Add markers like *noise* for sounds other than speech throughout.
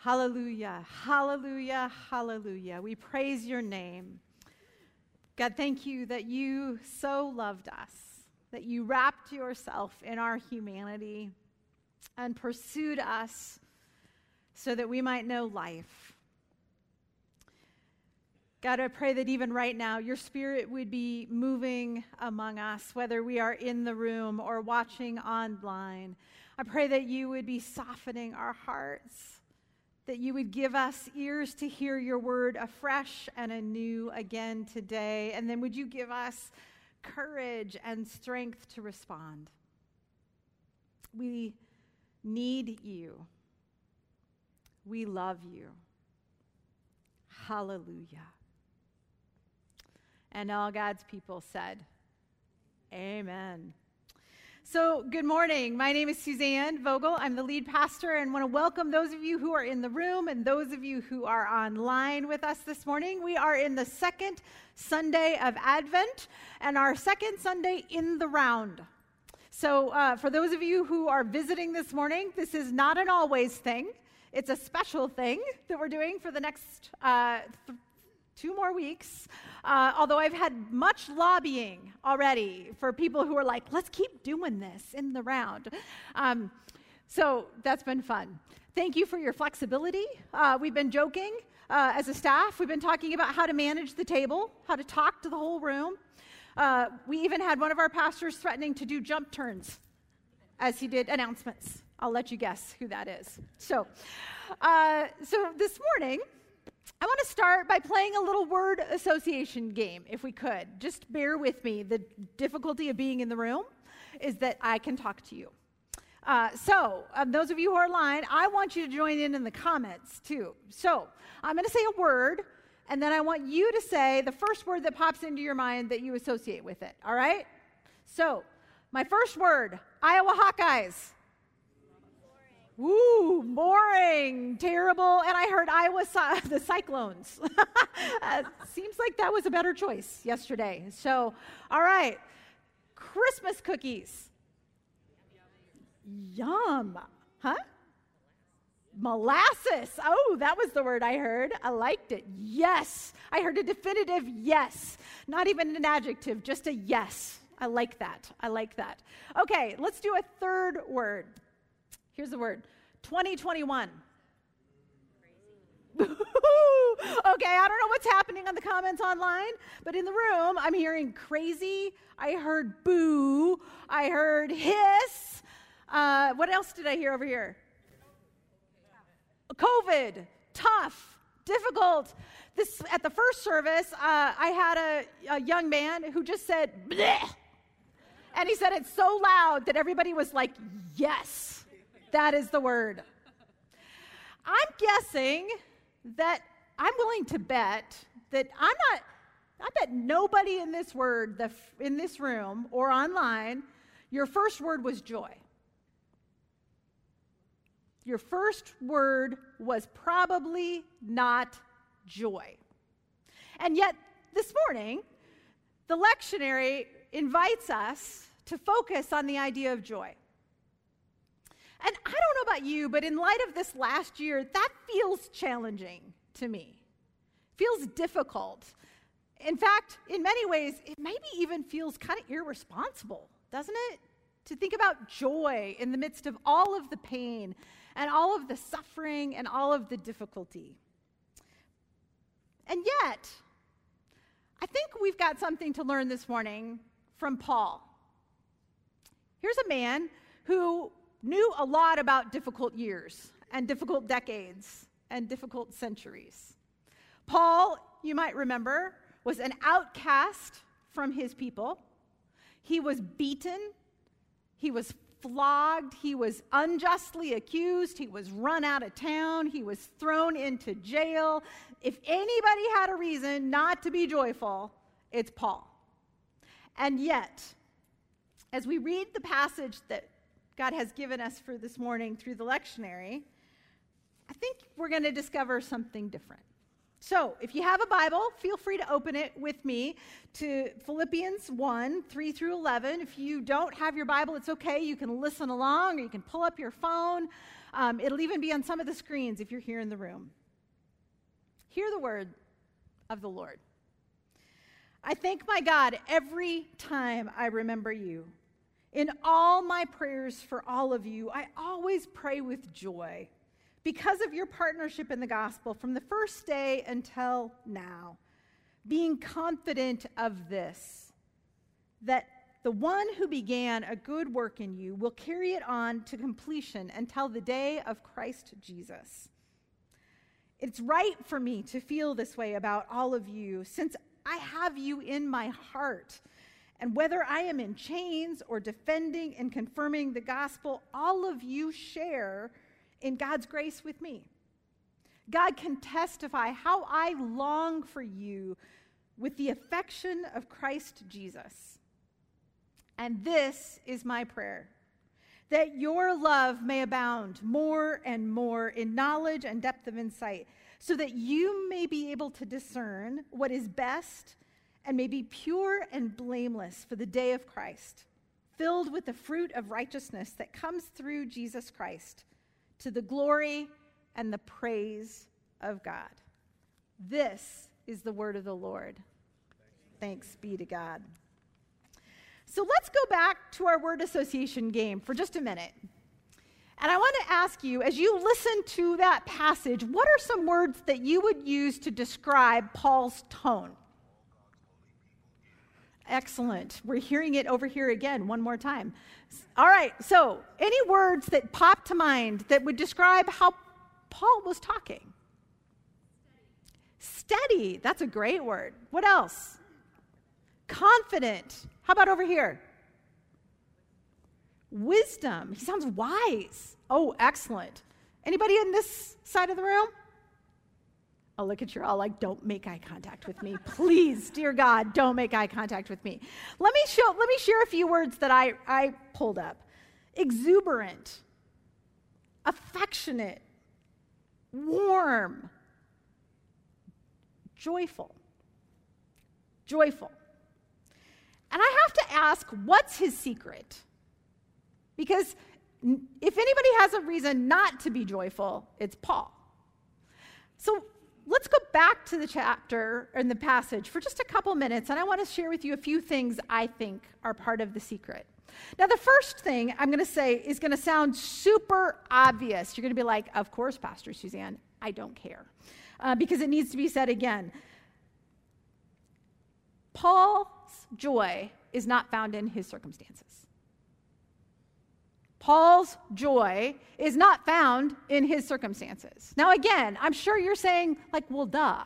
Hallelujah, hallelujah, hallelujah. We praise your name. God, thank you that you so loved us, that you wrapped yourself in our humanity and pursued us so that we might know life. God, I pray that even right now, your spirit would be moving among us, whether we are in the room or watching online. I pray that you would be softening our hearts, that you would give us ears to hear your word afresh and anew again today. And then would you give us courage and strength to respond? We need you. We love you. Hallelujah. And all God's people said, Amen. So, good morning. My name is Suzanne Vogel. I'm the lead pastor and want to welcome those of you who are in the room and those of you who are online with us this morning. We are in the second Sunday of Advent and our second Sunday in the round. So, uh, for those of you who are visiting this morning, this is not an always thing. It's a special thing that we're doing for the next uh, th- two more weeks. Uh, although I've had much lobbying already for people who are like, let's keep doing this in the round. Um, so that's been fun. Thank you for your flexibility. Uh, we've been joking uh, as a staff. We've been talking about how to manage the table, how to talk to the whole room. Uh, we even had one of our pastors threatening to do jump turns as he did announcements. I'll let you guess who that is. So, uh, so this morning, I want to start by playing a little word association game, if we could. Just bear with me. The difficulty of being in the room is that I can talk to you. Uh, so, um, those of you who are online, I want you to join in in the comments too. So, I'm going to say a word, and then I want you to say the first word that pops into your mind that you associate with it. All right? So, my first word Iowa Hawkeyes. Woo, boring, terrible. And I heard Iowa, saw *laughs* the Cyclones. *laughs* uh, seems like that was a better choice yesterday. So, all right, Christmas cookies. Yum. Huh? Molasses. Oh, that was the word I heard. I liked it. Yes. I heard a definitive yes. Not even an adjective, just a yes. I like that. I like that. Okay, let's do a third word. Here's the word 2021. *laughs* okay, I don't know what's happening on the comments online, but in the room, I'm hearing crazy. I heard boo. I heard hiss. Uh, what else did I hear over here? COVID, tough, difficult. This at the first service, uh, I had a, a, young man who just said Bleh! and he said it so loud that everybody was like, "Yes." That is the word. I'm guessing that I'm willing to bet that I'm not, I bet nobody in this word, the, in this room or online, your first word was joy. Your first word was probably not joy. And yet, this morning, the lectionary invites us to focus on the idea of joy. And I don't know about you, but in light of this last year, that feels challenging to me. Feels difficult. In fact, in many ways, it maybe even feels kind of irresponsible, doesn't it? To think about joy in the midst of all of the pain and all of the suffering and all of the difficulty. And yet, I think we've got something to learn this morning from Paul. Here's a man who knew a lot about difficult years and difficult decades and difficult centuries. Paul, you might remember, was an outcast from his people. He was beaten, he was flogged, he was unjustly accused, he was run out of town, he was thrown into jail. If anybody had a reason not to be joyful, it's Paul. And yet, as we read the passage that God has given us for this morning through the lectionary, I think we're going to discover something different. So, if you have a Bible, feel free to open it with me to Philippians 1 3 through 11. If you don't have your Bible, it's okay. You can listen along or you can pull up your phone. Um, it'll even be on some of the screens if you're here in the room. Hear the word of the Lord. I thank my God every time I remember you. In all my prayers for all of you, I always pray with joy because of your partnership in the gospel from the first day until now, being confident of this, that the one who began a good work in you will carry it on to completion until the day of Christ Jesus. It's right for me to feel this way about all of you since I have you in my heart. And whether I am in chains or defending and confirming the gospel, all of you share in God's grace with me. God can testify how I long for you with the affection of Christ Jesus. And this is my prayer that your love may abound more and more in knowledge and depth of insight, so that you may be able to discern what is best and may be pure and blameless for the day of Christ, filled with the fruit of righteousness that comes through Jesus Christ to the glory and the praise of God. This is the word of the Lord. Thanks be to God. So let's go back to our word association game for just a minute. And I want to ask you, as you listen to that passage, what are some words that you would use to describe Paul's tone? Excellent. We're hearing it over here again, one more time. All right, so any words that pop to mind that would describe how Paul was talking? Steady. That's a great word. What else? Confident. How about over here? Wisdom. He sounds wise. Oh, excellent. Anybody in this side of the room? I'll look at you all like, don't make eye contact with me. Please, dear God, don't make eye contact with me. Let me show, let me share a few words that I, I pulled up. Exuberant, affectionate, warm, joyful. Joyful. And I have to ask, what's his secret? Because if anybody has a reason not to be joyful, it's Paul. So let's go back to the chapter and the passage for just a couple minutes, and I want to share with you a few things I think are part of the secret. Now, the first thing I'm going to say is going to sound super obvious. You're going to be like, Of course, Pastor Suzanne, I don't care. Uh, because it needs to be said again. Paul's joy is not found in his circumstances. Paul's joy is not found in his circumstances. Now, again, I'm sure you're saying, like, well, duh.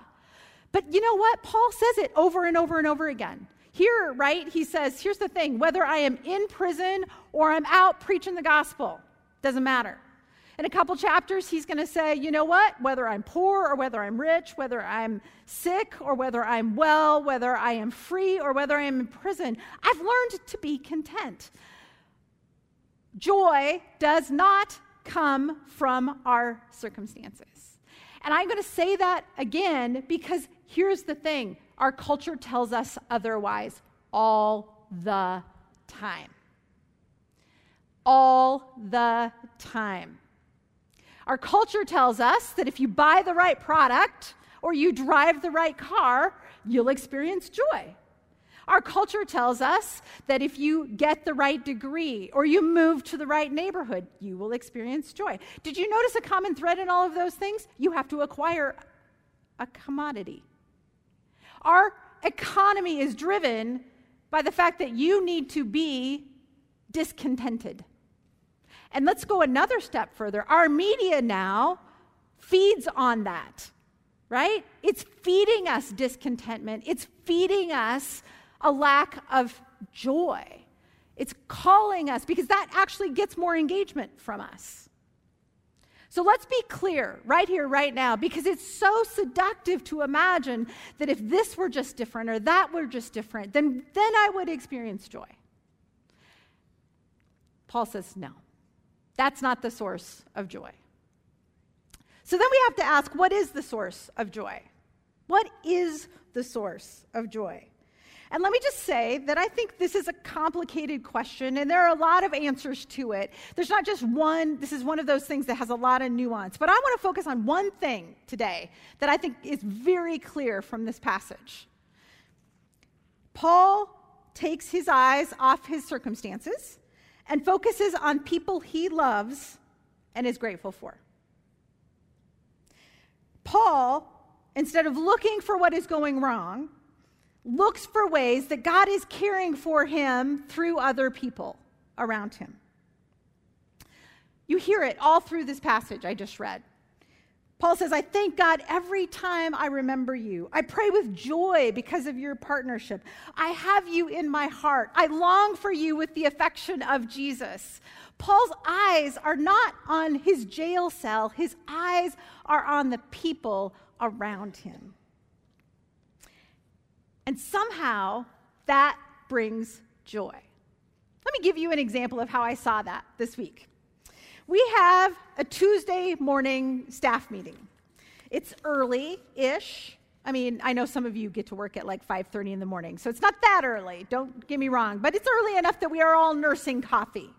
But you know what? Paul says it over and over and over again. Here, right, he says, here's the thing whether I am in prison or I'm out preaching the gospel, doesn't matter. In a couple chapters, he's going to say, you know what? Whether I'm poor or whether I'm rich, whether I'm sick or whether I'm well, whether I am free or whether I am in prison, I've learned to be content. Joy does not come from our circumstances. And I'm going to say that again because here's the thing our culture tells us otherwise all the time. All the time. Our culture tells us that if you buy the right product or you drive the right car, you'll experience joy. Our culture tells us that if you get the right degree or you move to the right neighborhood, you will experience joy. Did you notice a common thread in all of those things? You have to acquire a commodity. Our economy is driven by the fact that you need to be discontented. And let's go another step further. Our media now feeds on that, right? It's feeding us discontentment, it's feeding us a lack of joy. It's calling us because that actually gets more engagement from us. So let's be clear right here, right now, because it's so seductive to imagine that if this were just different or that were just different, then, then I would experience joy. Paul says, no, that's not the source of joy. So then we have to ask, what is the source of joy? What is the source of joy? And let me just say that I think this is a complicated question, and there are a lot of answers to it. There's not just one, this is one of those things that has a lot of nuance. But I want to focus on one thing today that I think is very clear from this passage. Paul takes his eyes off his circumstances and focuses on people he loves and is grateful for. Paul, instead of looking for what is going wrong, looks for ways that God is caring for him through other people around him. You hear it all through this passage I just read. Paul says, I thank God every time I remember you. I pray with joy because of your partnership. I have you in my heart. I long for you with the affection of Jesus. Paul's eyes are not on his jail cell, his eyes are on the people around him. And somehow that brings joy. Let me give you an example of how I saw that this week. We have a Tuesday morning staff meeting. It's early-ish. I mean, I know some of you get to work at like 5:30 in the morning, so it's not that early. Don't get me wrong, but it's early enough that we are all nursing coffee.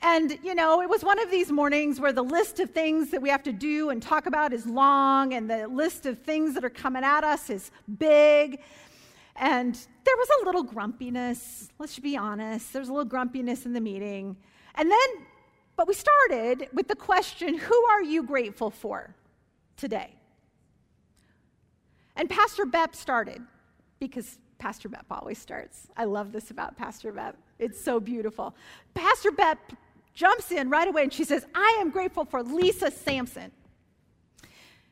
And, you know, it was one of these mornings where the list of things that we have to do and talk about is long, and the list of things that are coming at us is big. And there was a little grumpiness, let's be honest. There was a little grumpiness in the meeting. And then, but we started with the question who are you grateful for today? And Pastor Beth started because Pastor Beth always starts. I love this about Pastor Beth. It's so beautiful. Pastor Beth jumps in right away and she says, I am grateful for Lisa Sampson.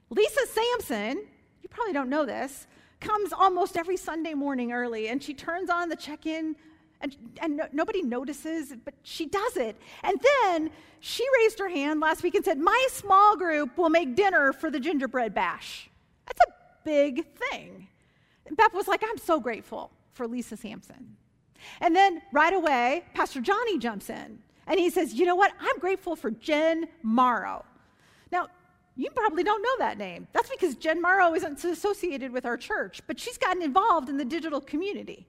Lisa Sampson, you probably don't know this, comes almost every Sunday morning early and she turns on the check in and, and no, nobody notices, but she does it. And then she raised her hand last week and said, My small group will make dinner for the gingerbread bash. That's a big thing. And Beth was like, I'm so grateful for Lisa Sampson. And then right away, Pastor Johnny jumps in and he says, You know what? I'm grateful for Jen Morrow. Now, you probably don't know that name. That's because Jen Morrow isn't associated with our church, but she's gotten involved in the digital community.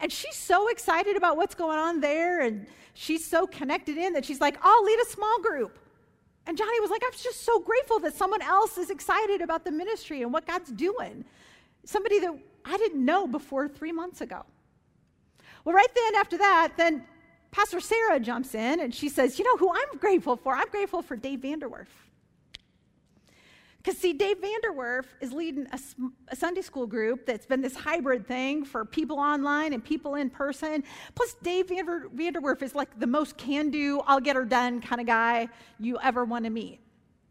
And she's so excited about what's going on there, and she's so connected in that she's like, I'll lead a small group. And Johnny was like, I'm just so grateful that someone else is excited about the ministry and what God's doing. Somebody that I didn't know before three months ago. Well, right then after that, then Pastor Sarah jumps in and she says, You know who I'm grateful for? I'm grateful for Dave Vanderwerf. Because, see, Dave Vanderwerf is leading a, a, Sunday school group that's been this hybrid thing for people online and people in person. Plus, Dave Vander, Vanderwerf is like the most can do, I'll get her done kind of guy you ever want to meet.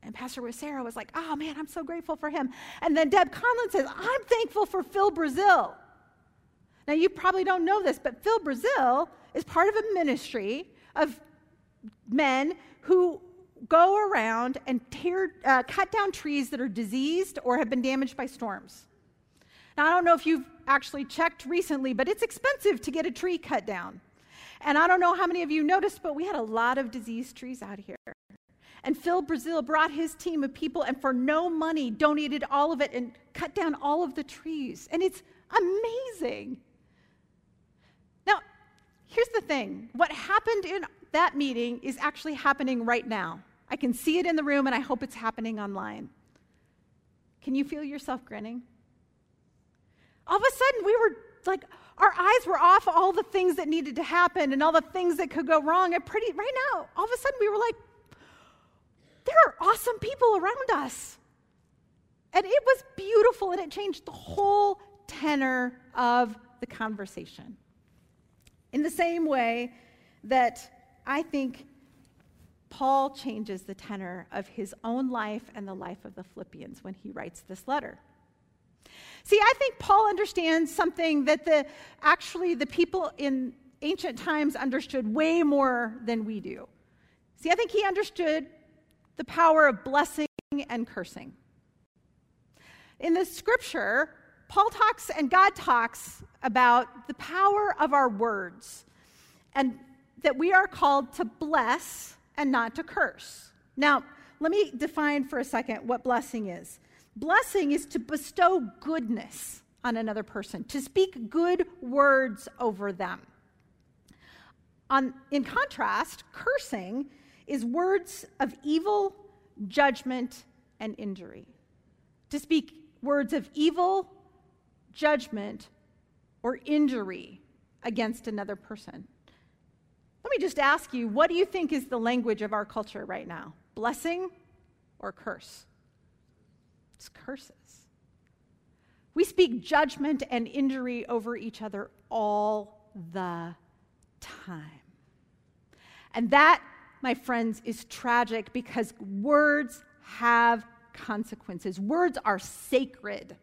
And Pastor Sarah was like, Oh man, I'm so grateful for him. And then Deb Conlon says, I'm thankful for Phil Brazil. Now, you probably don't know this, but Phil Brazil is part of a ministry of men who go around and tear, uh, cut down trees that are diseased or have been damaged by storms. Now, I don't know if you've actually checked recently, but it's expensive to get a tree cut down. And I don't know how many of you noticed, but we had a lot of diseased trees out here. And Phil Brazil brought his team of people and for no money donated all of it and cut down all of the trees. And it's amazing. Here's the thing what happened in that meeting is actually happening right now. I can see it in the room, and I hope it's happening online. Can you feel yourself grinning? All of a sudden, we were like, our eyes were off all the things that needed to happen and all the things that could go wrong. And pretty, right now, all of a sudden, we were like, there are awesome people around us. And it was beautiful, and it changed the whole tenor of the conversation. In the same way that I think Paul changes the tenor of his own life and the life of the Philippians when he writes this letter. See, I think Paul understands something that the actually the people in ancient times understood way more than we do. See, I think he understood the power of blessing and cursing. In the scripture, Paul talks and God talks about the power of our words and that we are called to bless and not to curse. Now, let me define for a second what blessing is. Blessing is to bestow goodness on another person, to speak good words over them. On, in contrast, cursing is words of evil, judgment, and injury. To speak words of evil, judgment, or injury against another person. Let me just ask you what do you think is the language of our culture right now? Blessing or curse? It's curses. We speak judgment and injury over each other all the time. And that, my friends, is tragic because words have consequences. Words are sacred.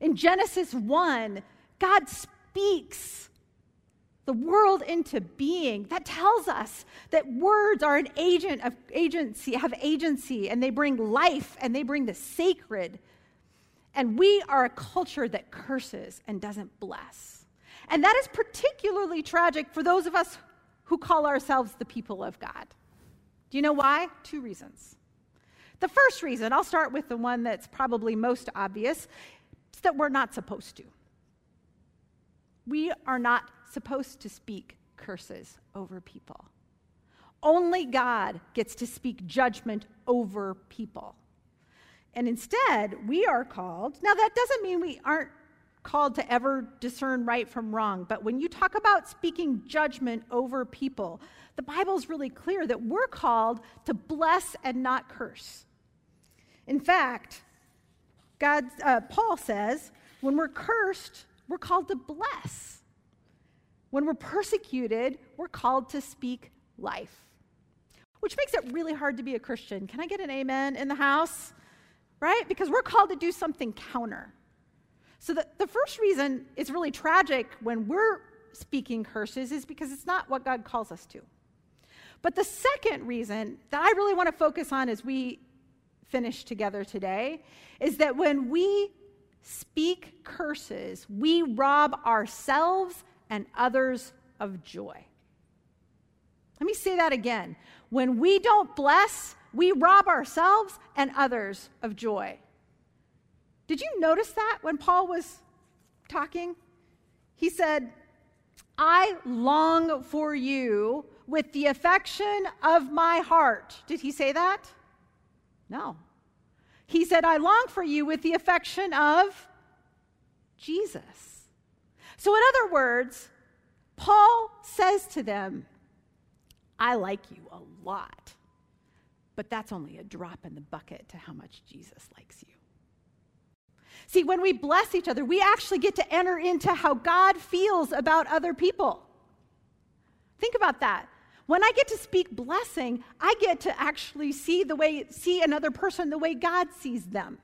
In Genesis 1, God speaks the world into being. That tells us that words are an agent of agency, have agency, and they bring life and they bring the sacred. And we are a culture that curses and doesn't bless. And that is particularly tragic for those of us who call ourselves the people of God. Do you know why? Two reasons. The first reason, I'll start with the one that's probably most obvious, that we're not supposed to. We are not supposed to speak curses over people. Only God gets to speak judgment over people. And instead, we are called. Now, that doesn't mean we aren't called to ever discern right from wrong, but when you talk about speaking judgment over people, the Bible's really clear that we're called to bless and not curse. In fact, God, uh, Paul says, when we're cursed, we're called to bless. When we're persecuted, we're called to speak life, which makes it really hard to be a Christian. Can I get an amen in the house? Right? Because we're called to do something counter. So, the, the first reason it's really tragic when we're speaking curses is because it's not what God calls us to. But the second reason that I really want to focus on as we finish together today is that when we speak curses, we rob ourselves and others of joy. Let me say that again. When we don't bless, we rob ourselves and others of joy. Did you notice that when Paul was talking? He said, I long for you with the affection of my heart. Did he say that? No. He said, I long for you with the affection of Jesus. So, in other words, Paul says to them, I like you a lot, but that's only a drop in the bucket to how much Jesus likes you. See, when we bless each other, we actually get to enter into how God feels about other people. Think about that. When I get to speak blessing, I get to actually see the way see another person the way God sees them.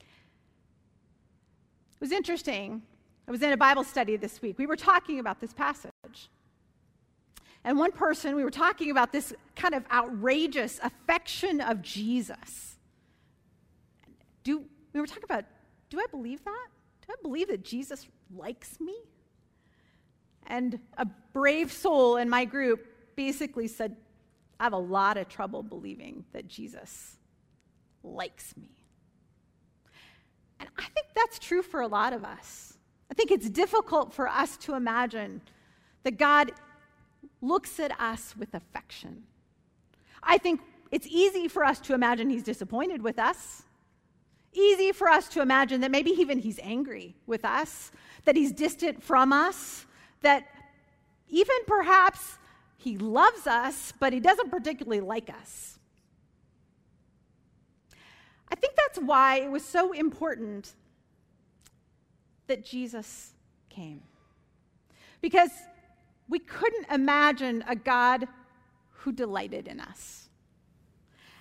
It was interesting. I was in a Bible study this week. We were talking about this passage. And one person, we were talking about this kind of outrageous affection of Jesus. Do, we were talking about, do I believe that? Do I believe that Jesus likes me? And a brave soul in my group basically said, I have a lot of trouble believing that Jesus likes me. And I think that's true for a lot of us. I think it's difficult for us to imagine that God looks at us with affection. I think it's easy for us to imagine He's disappointed with us. Easy for us to imagine that maybe even He's angry with us, that He's distant from us, that even perhaps He loves us, but He doesn't particularly like us. I think that's why it was so important that Jesus came. Because we couldn't imagine a God who delighted in us.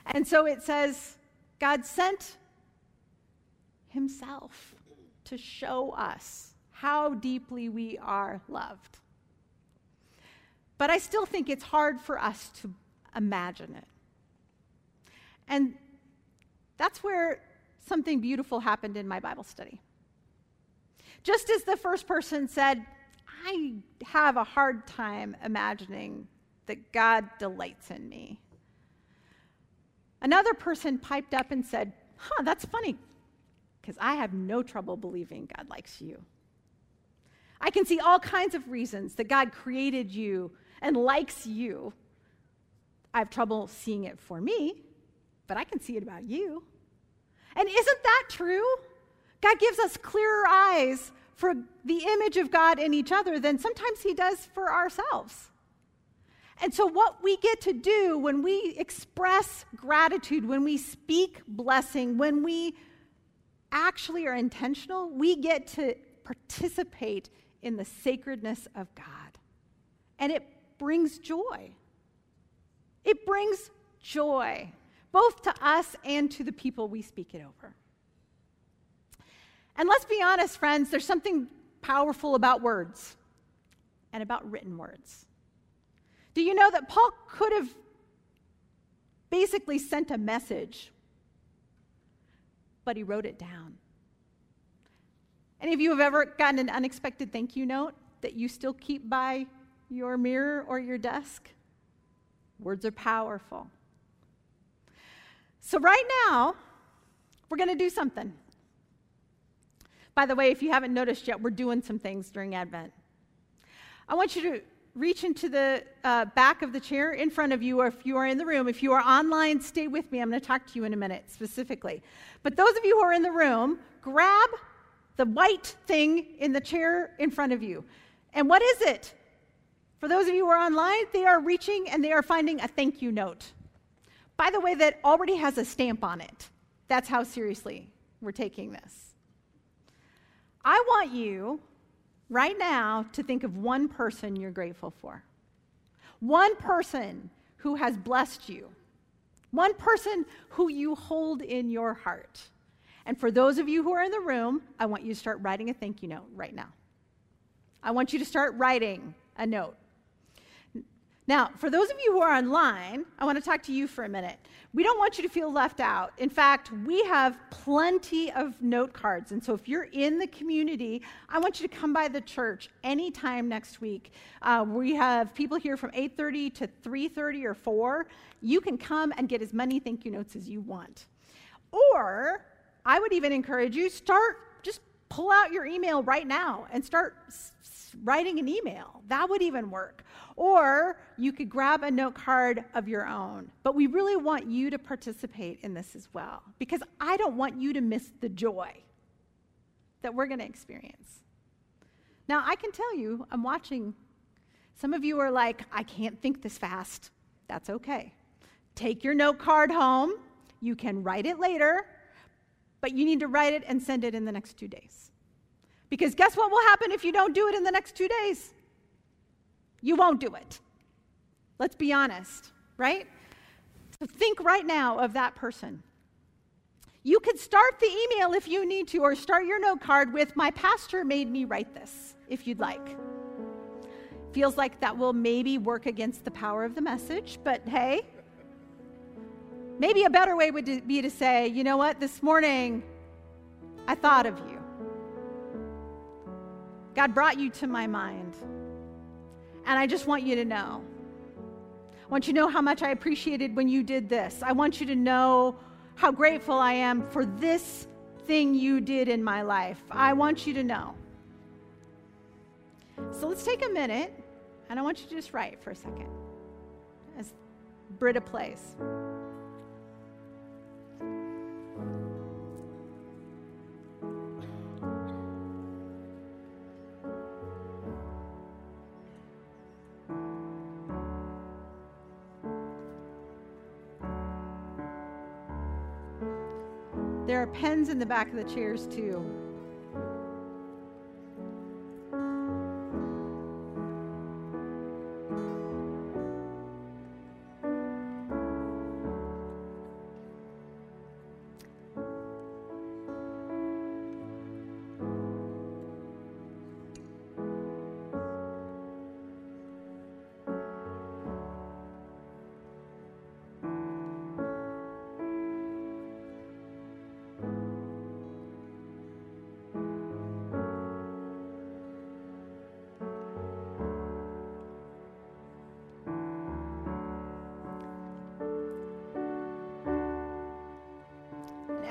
And so it says, God sent himself to show us how deeply we are loved. But I still think it's hard for us to imagine it. And that's where something beautiful happened in my Bible study. Just as the first person said, I have a hard time imagining that God delights in me. Another person piped up and said, Huh, that's funny. because I have no trouble believing God likes you. I can see all kinds of reasons that God created you and likes you. I have trouble seeing it for me, but I can see it about you. And isn't that true? God gives us clearer eyes for the image of God in each other than sometimes He does for ourselves. And so, what we get to do when we express gratitude, when we speak blessing, when we actually are intentional, we get to participate in the sacredness of God. And it brings joy. It brings joy, both to us and to the people we speak it over. And let's be honest, friends, there's something powerful about words and about written words. Do you know that Paul could have basically sent a message, but he wrote it down? Any of you have ever gotten an unexpected thank you note that you still keep by your mirror or your desk? Words are powerful. So, right now, we're going to do something. By the way, if you haven't noticed yet, we're doing some things during Advent. I want you to reach into the uh, back of the chair in front of you, or if you are in the room. If you are online, stay with me. I'm going to talk to you in a minute specifically. But those of you who are in the room, grab the white thing in the chair in front of you. And what is it? For those of you who are online, they are reaching and they are finding a thank you note. By the way, that already has a stamp on it. That's how seriously we're taking this. I want you right now to think of one person you're grateful for. One person who has blessed you. One person who you hold in your heart. And for those of you who are in the room, I want you to start writing a thank you note right now. I want you to start writing a note. Now, for those of you who are online, I want to talk to you for a minute. We don't want you to feel left out. In fact, we have plenty of note cards. And so if you're in the community, I want you to come by the church anytime next week. Uh, we have people here from 8.30 to 3.30 or 4. You can come and get as many thank you notes as you want. Or I would even encourage you start just pull out your email right now and start writing an email. That would even work. Or you could grab a note card of your own. But we really want you to participate in this as well because I don't want you to miss the joy that we're going to experience. Now, I can tell you, I'm watching. Some of you are like, I can't think this fast. That's okay. Take your note card home. You can write it later, but you need to write it and send it in the next two days. Because guess what will happen if you don't do it in the next two days? You won't do it. Let's be honest, right? So think right now of that person. You could start the email if you need to, or start your note card with, My pastor made me write this, if you'd like. Feels like that will maybe work against the power of the message, but hey, maybe a better way would be to say, You know what, this morning I thought of you. God brought you to my mind. And I just want you to know. I want you to know how much I appreciated when you did this. I want you to know how grateful I am for this thing you did in my life. I want you to know. So let's take a minute, and I want you to just write for a second as Britta plays. In the back of the chairs, too.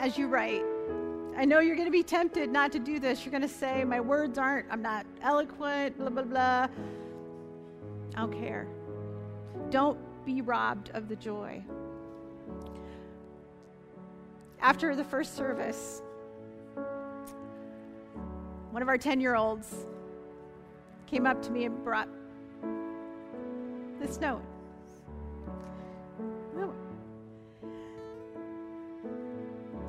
As you write, I know you're going to be tempted not to do this. You're going to say, My words aren't, I'm not eloquent, blah, blah, blah. I don't care. Don't be robbed of the joy. After the first service, one of our 10 year olds came up to me and brought this note.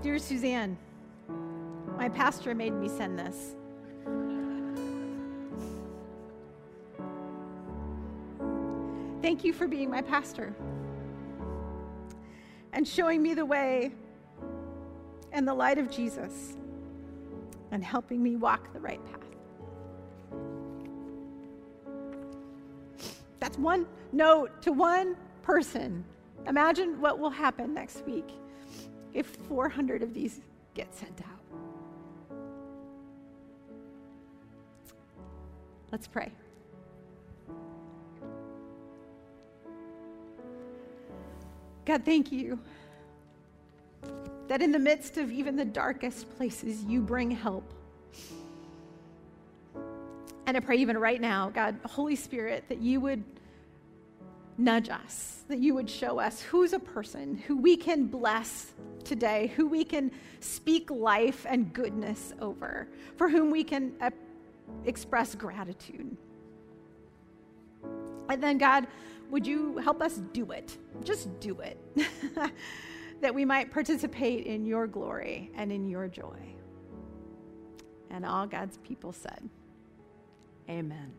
Dear Suzanne, my pastor made me send this. Thank you for being my pastor and showing me the way and the light of Jesus and helping me walk the right path. That's one note to one person. Imagine what will happen next week if 400 of these get sent out. Let's pray. God, thank you that in the midst of even the darkest places, you bring help. And I pray even right now, God, Holy Spirit, that you would nudge us, that you would show us who's a person who we can bless today, who we can speak life and goodness over, for whom we can uh, express gratitude. And then, God, would you help us do it? Just do it. *laughs* that we might participate in your glory and in your joy. And all God's people said, Amen.